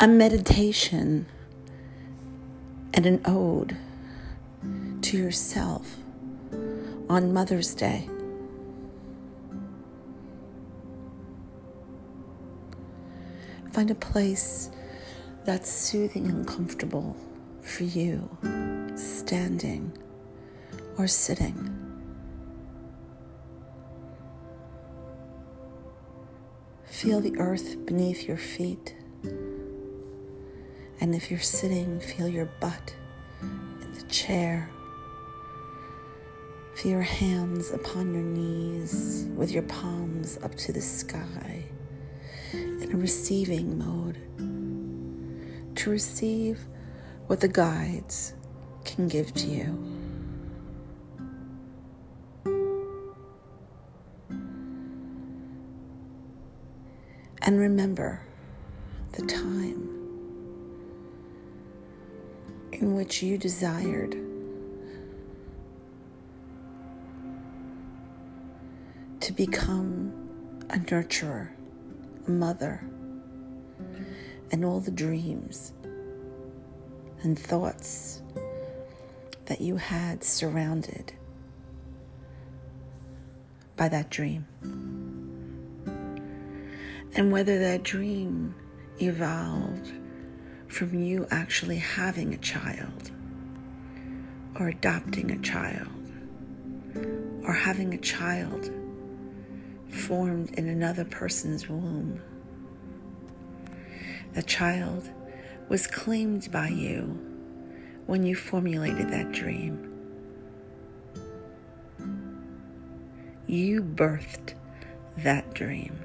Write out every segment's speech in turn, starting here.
a meditation and an ode to yourself on Mother's Day. Find a place that's soothing and comfortable for you, standing or sitting. Feel the earth beneath your feet. And if you're sitting, feel your butt in the chair. Feel your hands upon your knees with your palms up to the sky in a receiving mode to receive what the guides can give to you. And remember the time in which you desired to become a nurturer, a mother, and all the dreams and thoughts that you had surrounded by that dream. And whether that dream evolved from you actually having a child, or adopting a child, or having a child formed in another person's womb. The child was claimed by you when you formulated that dream. You birthed that dream.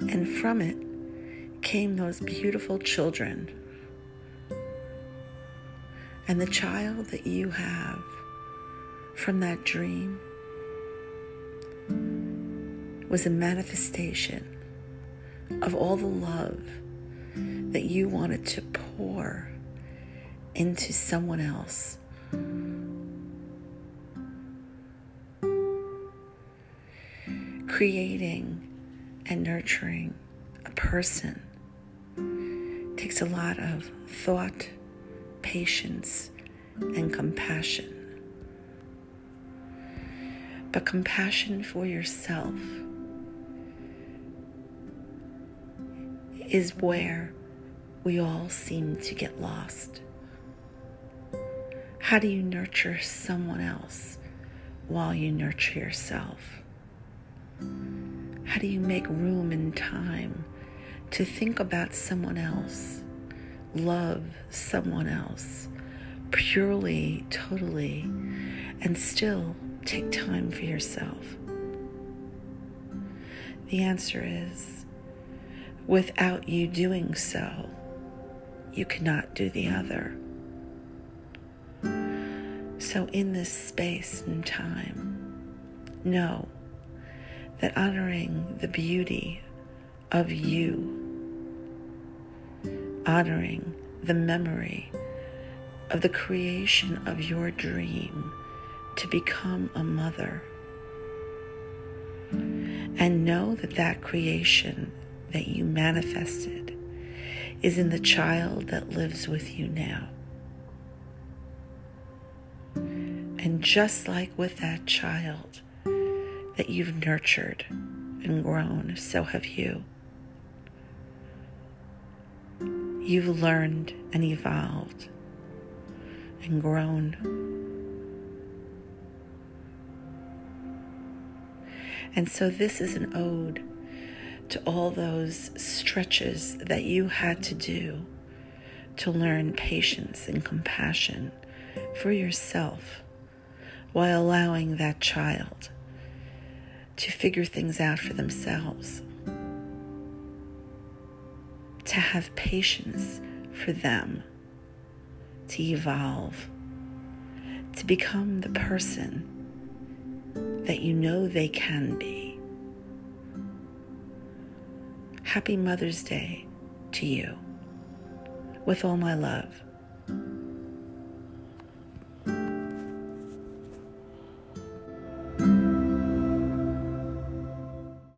And from it came those beautiful children. And the child that you have from that dream was a manifestation of all the love that you wanted to pour into someone else. Creating and nurturing a person takes a lot of thought, patience, and compassion. But compassion for yourself is where we all seem to get lost. How do you nurture someone else while you nurture yourself? How do you make room and time to think about someone else, love someone else purely, totally, and still take time for yourself? The answer is without you doing so, you cannot do the other. So, in this space and time, know that honoring the beauty of you, honoring the memory of the creation of your dream to become a mother, and know that that creation that you manifested is in the child that lives with you now. And just like with that child that you've nurtured and grown, so have you. You've learned and evolved and grown. And so, this is an ode to all those stretches that you had to do to learn patience and compassion for yourself while allowing that child to figure things out for themselves, to have patience for them, to evolve, to become the person that you know they can be. Happy Mother's Day to you with all my love.